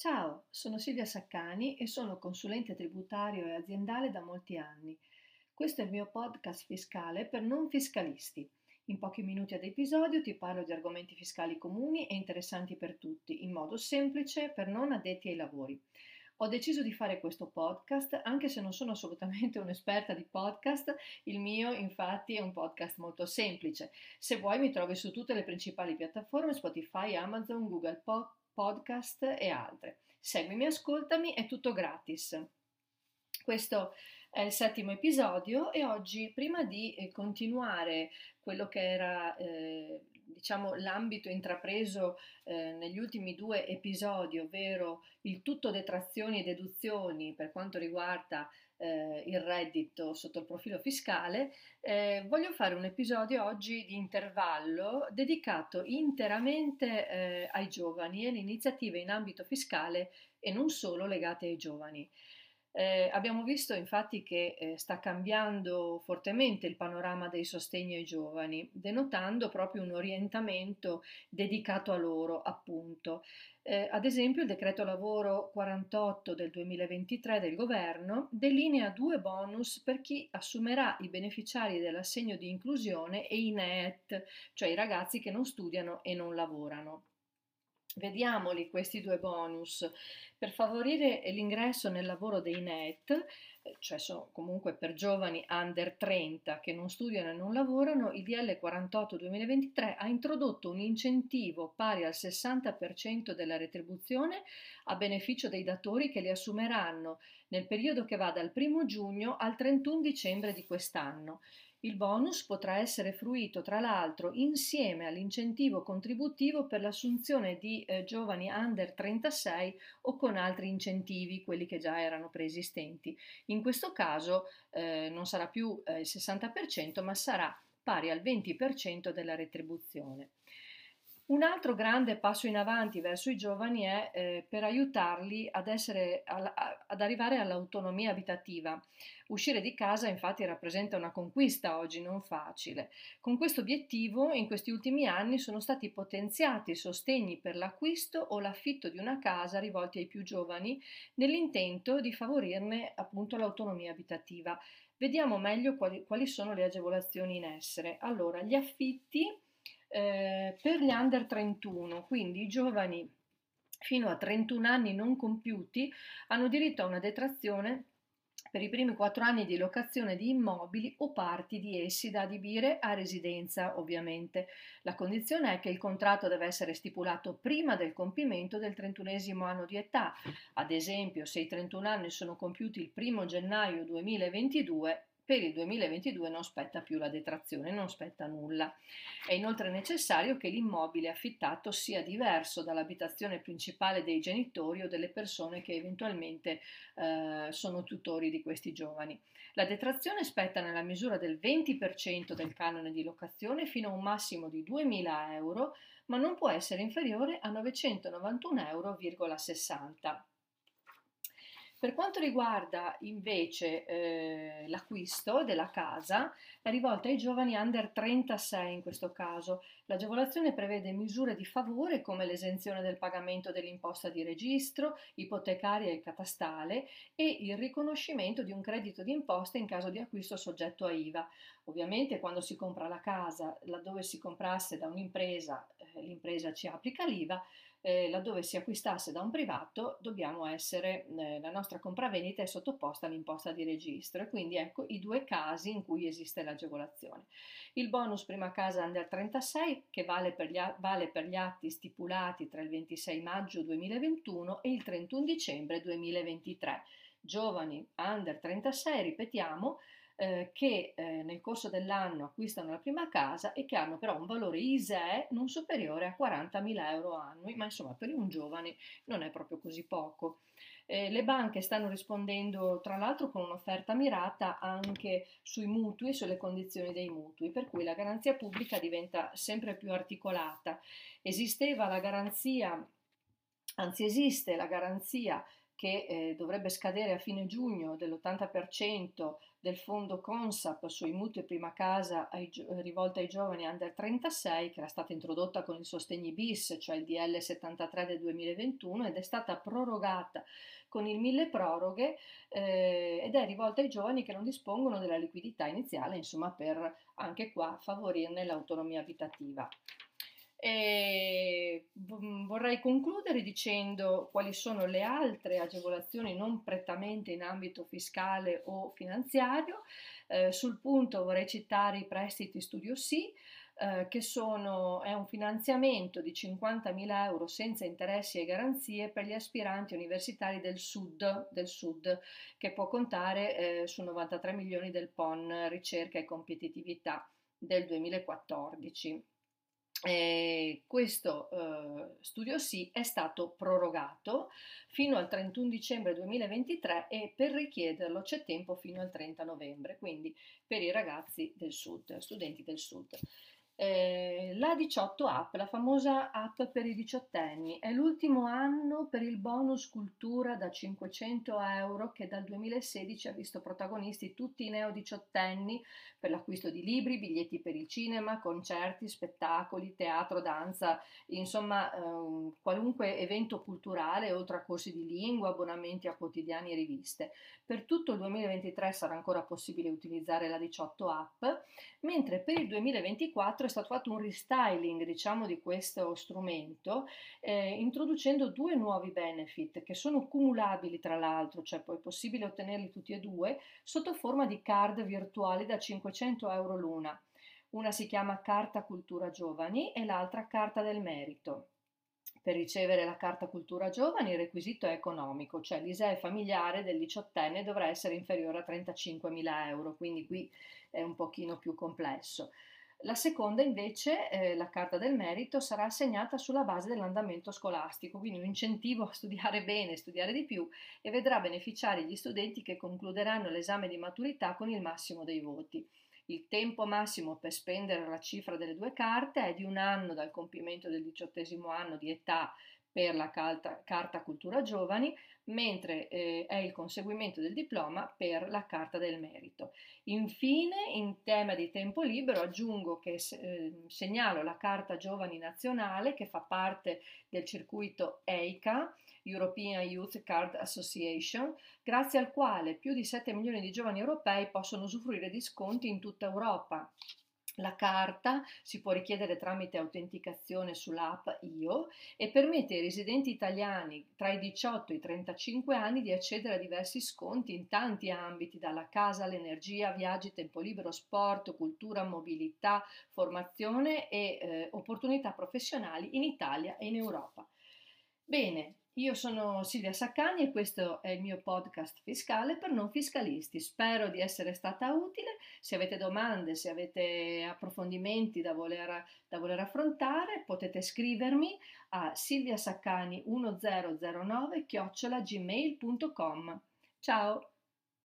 Ciao, sono Silvia Saccani e sono consulente tributario e aziendale da molti anni. Questo è il mio podcast fiscale per non fiscalisti. In pochi minuti ad episodio ti parlo di argomenti fiscali comuni e interessanti per tutti, in modo semplice per non addetti ai lavori. Ho deciso di fare questo podcast anche se non sono assolutamente un'esperta di podcast, il mio infatti è un podcast molto semplice. Se vuoi mi trovi su tutte le principali piattaforme Spotify, Amazon, Google Podcast podcast e altre. Seguimi, ascoltami, è tutto gratis. Questo è il settimo episodio e oggi, prima di eh, continuare quello che era eh, diciamo, l'ambito intrapreso eh, negli ultimi due episodi, ovvero il tutto detrazioni e deduzioni per quanto riguarda eh, il reddito sotto il profilo fiscale, eh, voglio fare un episodio oggi di intervallo dedicato interamente eh, ai giovani e alle iniziative in ambito fiscale e non solo legate ai giovani. Eh, abbiamo visto infatti che eh, sta cambiando fortemente il panorama dei sostegni ai giovani, denotando proprio un orientamento dedicato a loro, appunto. Eh, ad esempio, il decreto lavoro 48 del 2023 del governo delinea due bonus per chi assumerà i beneficiari dell'assegno di inclusione e i NEET, cioè i ragazzi che non studiano e non lavorano. Vediamoli questi due bonus. Per favorire l'ingresso nel lavoro dei NET, eh, cioè comunque per giovani under 30 che non studiano e non lavorano, il DL 48 2023 ha introdotto un incentivo pari al 60% della retribuzione a beneficio dei datori che li assumeranno nel periodo che va dal 1 giugno al 31 dicembre di quest'anno. Il bonus potrà essere fruito tra l'altro insieme all'incentivo contributivo per l'assunzione di eh, giovani under 36 o con altri incentivi, quelli che già erano preesistenti. In questo caso eh, non sarà più eh, il 60% ma sarà pari al 20% della retribuzione. Un altro grande passo in avanti verso i giovani è eh, per aiutarli ad, essere, ad arrivare all'autonomia abitativa. Uscire di casa infatti rappresenta una conquista oggi non facile. Con questo obiettivo in questi ultimi anni sono stati potenziati sostegni per l'acquisto o l'affitto di una casa rivolti ai più giovani nell'intento di favorirne appunto l'autonomia abitativa. Vediamo meglio quali, quali sono le agevolazioni in essere. Allora, gli affitti eh, per gli under 31, quindi i giovani fino a 31 anni non compiuti hanno diritto a una detrazione per i primi quattro anni di locazione di immobili o parti di essi da adibire a residenza, ovviamente. La condizione è che il contratto deve essere stipulato prima del compimento del trentunesimo anno di età. Ad esempio, se i 31 anni sono compiuti il 1 gennaio 2022, per il 2022 non spetta più la detrazione, non spetta nulla. È inoltre necessario che l'immobile affittato sia diverso dall'abitazione principale dei genitori o delle persone che eventualmente eh, sono tutori di questi giovani. La detrazione spetta nella misura del 20% del canone di locazione fino a un massimo di 2.000 euro, ma non può essere inferiore a 991,60 euro. Per quanto riguarda invece eh, l'acquisto della casa, è rivolta ai giovani under 36 in questo caso. L'agevolazione prevede misure di favore come l'esenzione del pagamento dell'imposta di registro, ipotecaria e catastale e il riconoscimento di un credito di imposta in caso di acquisto soggetto a IVA. Ovviamente quando si compra la casa, laddove si comprasse da un'impresa, eh, l'impresa ci applica l'IVA, eh, laddove si acquistasse da un privato dobbiamo essere, eh, la nostra compravendita è sottoposta all'imposta di registro e quindi ecco i due casi in cui esiste l'agevolazione. Il bonus prima casa under 36 che vale per, gli, vale per gli atti stipulati tra il 26 maggio 2021 e il 31 dicembre 2023. Giovani under 36, ripetiamo, eh, che eh, nel corso dell'anno acquistano la prima casa e che hanno però un valore ISEE non superiore a 40.000 euro annui, ma insomma per un giovane non è proprio così poco. Eh, le banche stanno rispondendo tra l'altro con un'offerta mirata anche sui mutui e sulle condizioni dei mutui, per cui la garanzia pubblica diventa sempre più articolata. Esisteva la garanzia, anzi esiste la garanzia che eh, dovrebbe scadere a fine giugno dell'80% del fondo Consap sui mutui prima casa ai, rivolta ai giovani under 36, che era stata introdotta con il sostegni bis, cioè il DL 73 del 2021, ed è stata prorogata con il mille proroghe eh, ed è rivolta ai giovani che non dispongono della liquidità iniziale, insomma, per anche qua favorirne l'autonomia abitativa. E vorrei concludere dicendo quali sono le altre agevolazioni non prettamente in ambito fiscale o finanziario. Eh, sul punto vorrei citare i prestiti Studio Sì, eh, che sono, è un finanziamento di 50.000 euro senza interessi e garanzie per gli aspiranti universitari del sud, del sud che può contare eh, su 93 milioni del PON ricerca e competitività del 2014. Eh, questo eh, studio sì è stato prorogato fino al 31 dicembre 2023 e per richiederlo c'è tempo fino al 30 novembre, quindi per i ragazzi del sud, studenti del sud. Eh, la 18 app, la famosa app per i diciottenni, è l'ultimo anno per il bonus cultura da 500 euro che dal 2016 ha visto protagonisti tutti i neo diciottenni per l'acquisto di libri, biglietti per il cinema, concerti, spettacoli, teatro, danza, insomma eh, qualunque evento culturale oltre a corsi di lingua, abbonamenti a quotidiani e riviste. Per tutto il 2023 sarà ancora possibile utilizzare la 18 app, mentre per il 2024 stato fatto un restyling, diciamo, di questo strumento, eh, introducendo due nuovi benefit che sono cumulabili tra l'altro, cioè poi è possibile ottenerli tutti e due, sotto forma di card virtuali da 500 euro l'una. Una si chiama Carta Cultura Giovani e l'altra Carta del Merito. Per ricevere la carta cultura giovani il requisito è economico, cioè l'ISEE familiare del diciottenne dovrà essere inferiore a 35.000 euro, quindi qui è un pochino più complesso. La seconda invece, eh, la carta del merito, sarà assegnata sulla base dell'andamento scolastico, quindi un incentivo a studiare bene, studiare di più e vedrà beneficiare gli studenti che concluderanno l'esame di maturità con il massimo dei voti. Il tempo massimo per spendere la cifra delle due carte è di un anno dal compimento del diciottesimo anno di età per la carta, carta cultura giovani, mentre eh, è il conseguimento del diploma per la carta del merito. Infine, in tema di tempo libero, aggiungo che eh, segnalo la carta giovani nazionale che fa parte del circuito EICA, European Youth Card Association, grazie al quale più di 7 milioni di giovani europei possono usufruire di sconti in tutta Europa. La carta si può richiedere tramite autenticazione sull'app IO e permette ai residenti italiani tra i 18 e i 35 anni di accedere a diversi sconti in tanti ambiti, dalla casa all'energia, viaggi, tempo libero, sport, cultura, mobilità, formazione e eh, opportunità professionali in Italia e in Europa. Bene, io sono Silvia Saccani e questo è il mio podcast fiscale per non fiscalisti. Spero di essere stata utile. Se avete domande, se avete approfondimenti da voler, da voler affrontare, potete scrivermi a silviasaccani1009 chiocciolagmail.com. Ciao!